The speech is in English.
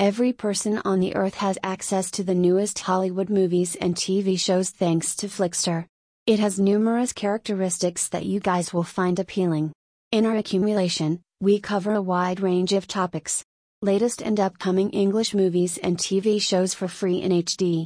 Every person on the earth has access to the newest Hollywood movies and TV shows thanks to Flixtor. It has numerous characteristics that you guys will find appealing. In our accumulation, we cover a wide range of topics. Latest and upcoming English movies and TV shows for free in HD.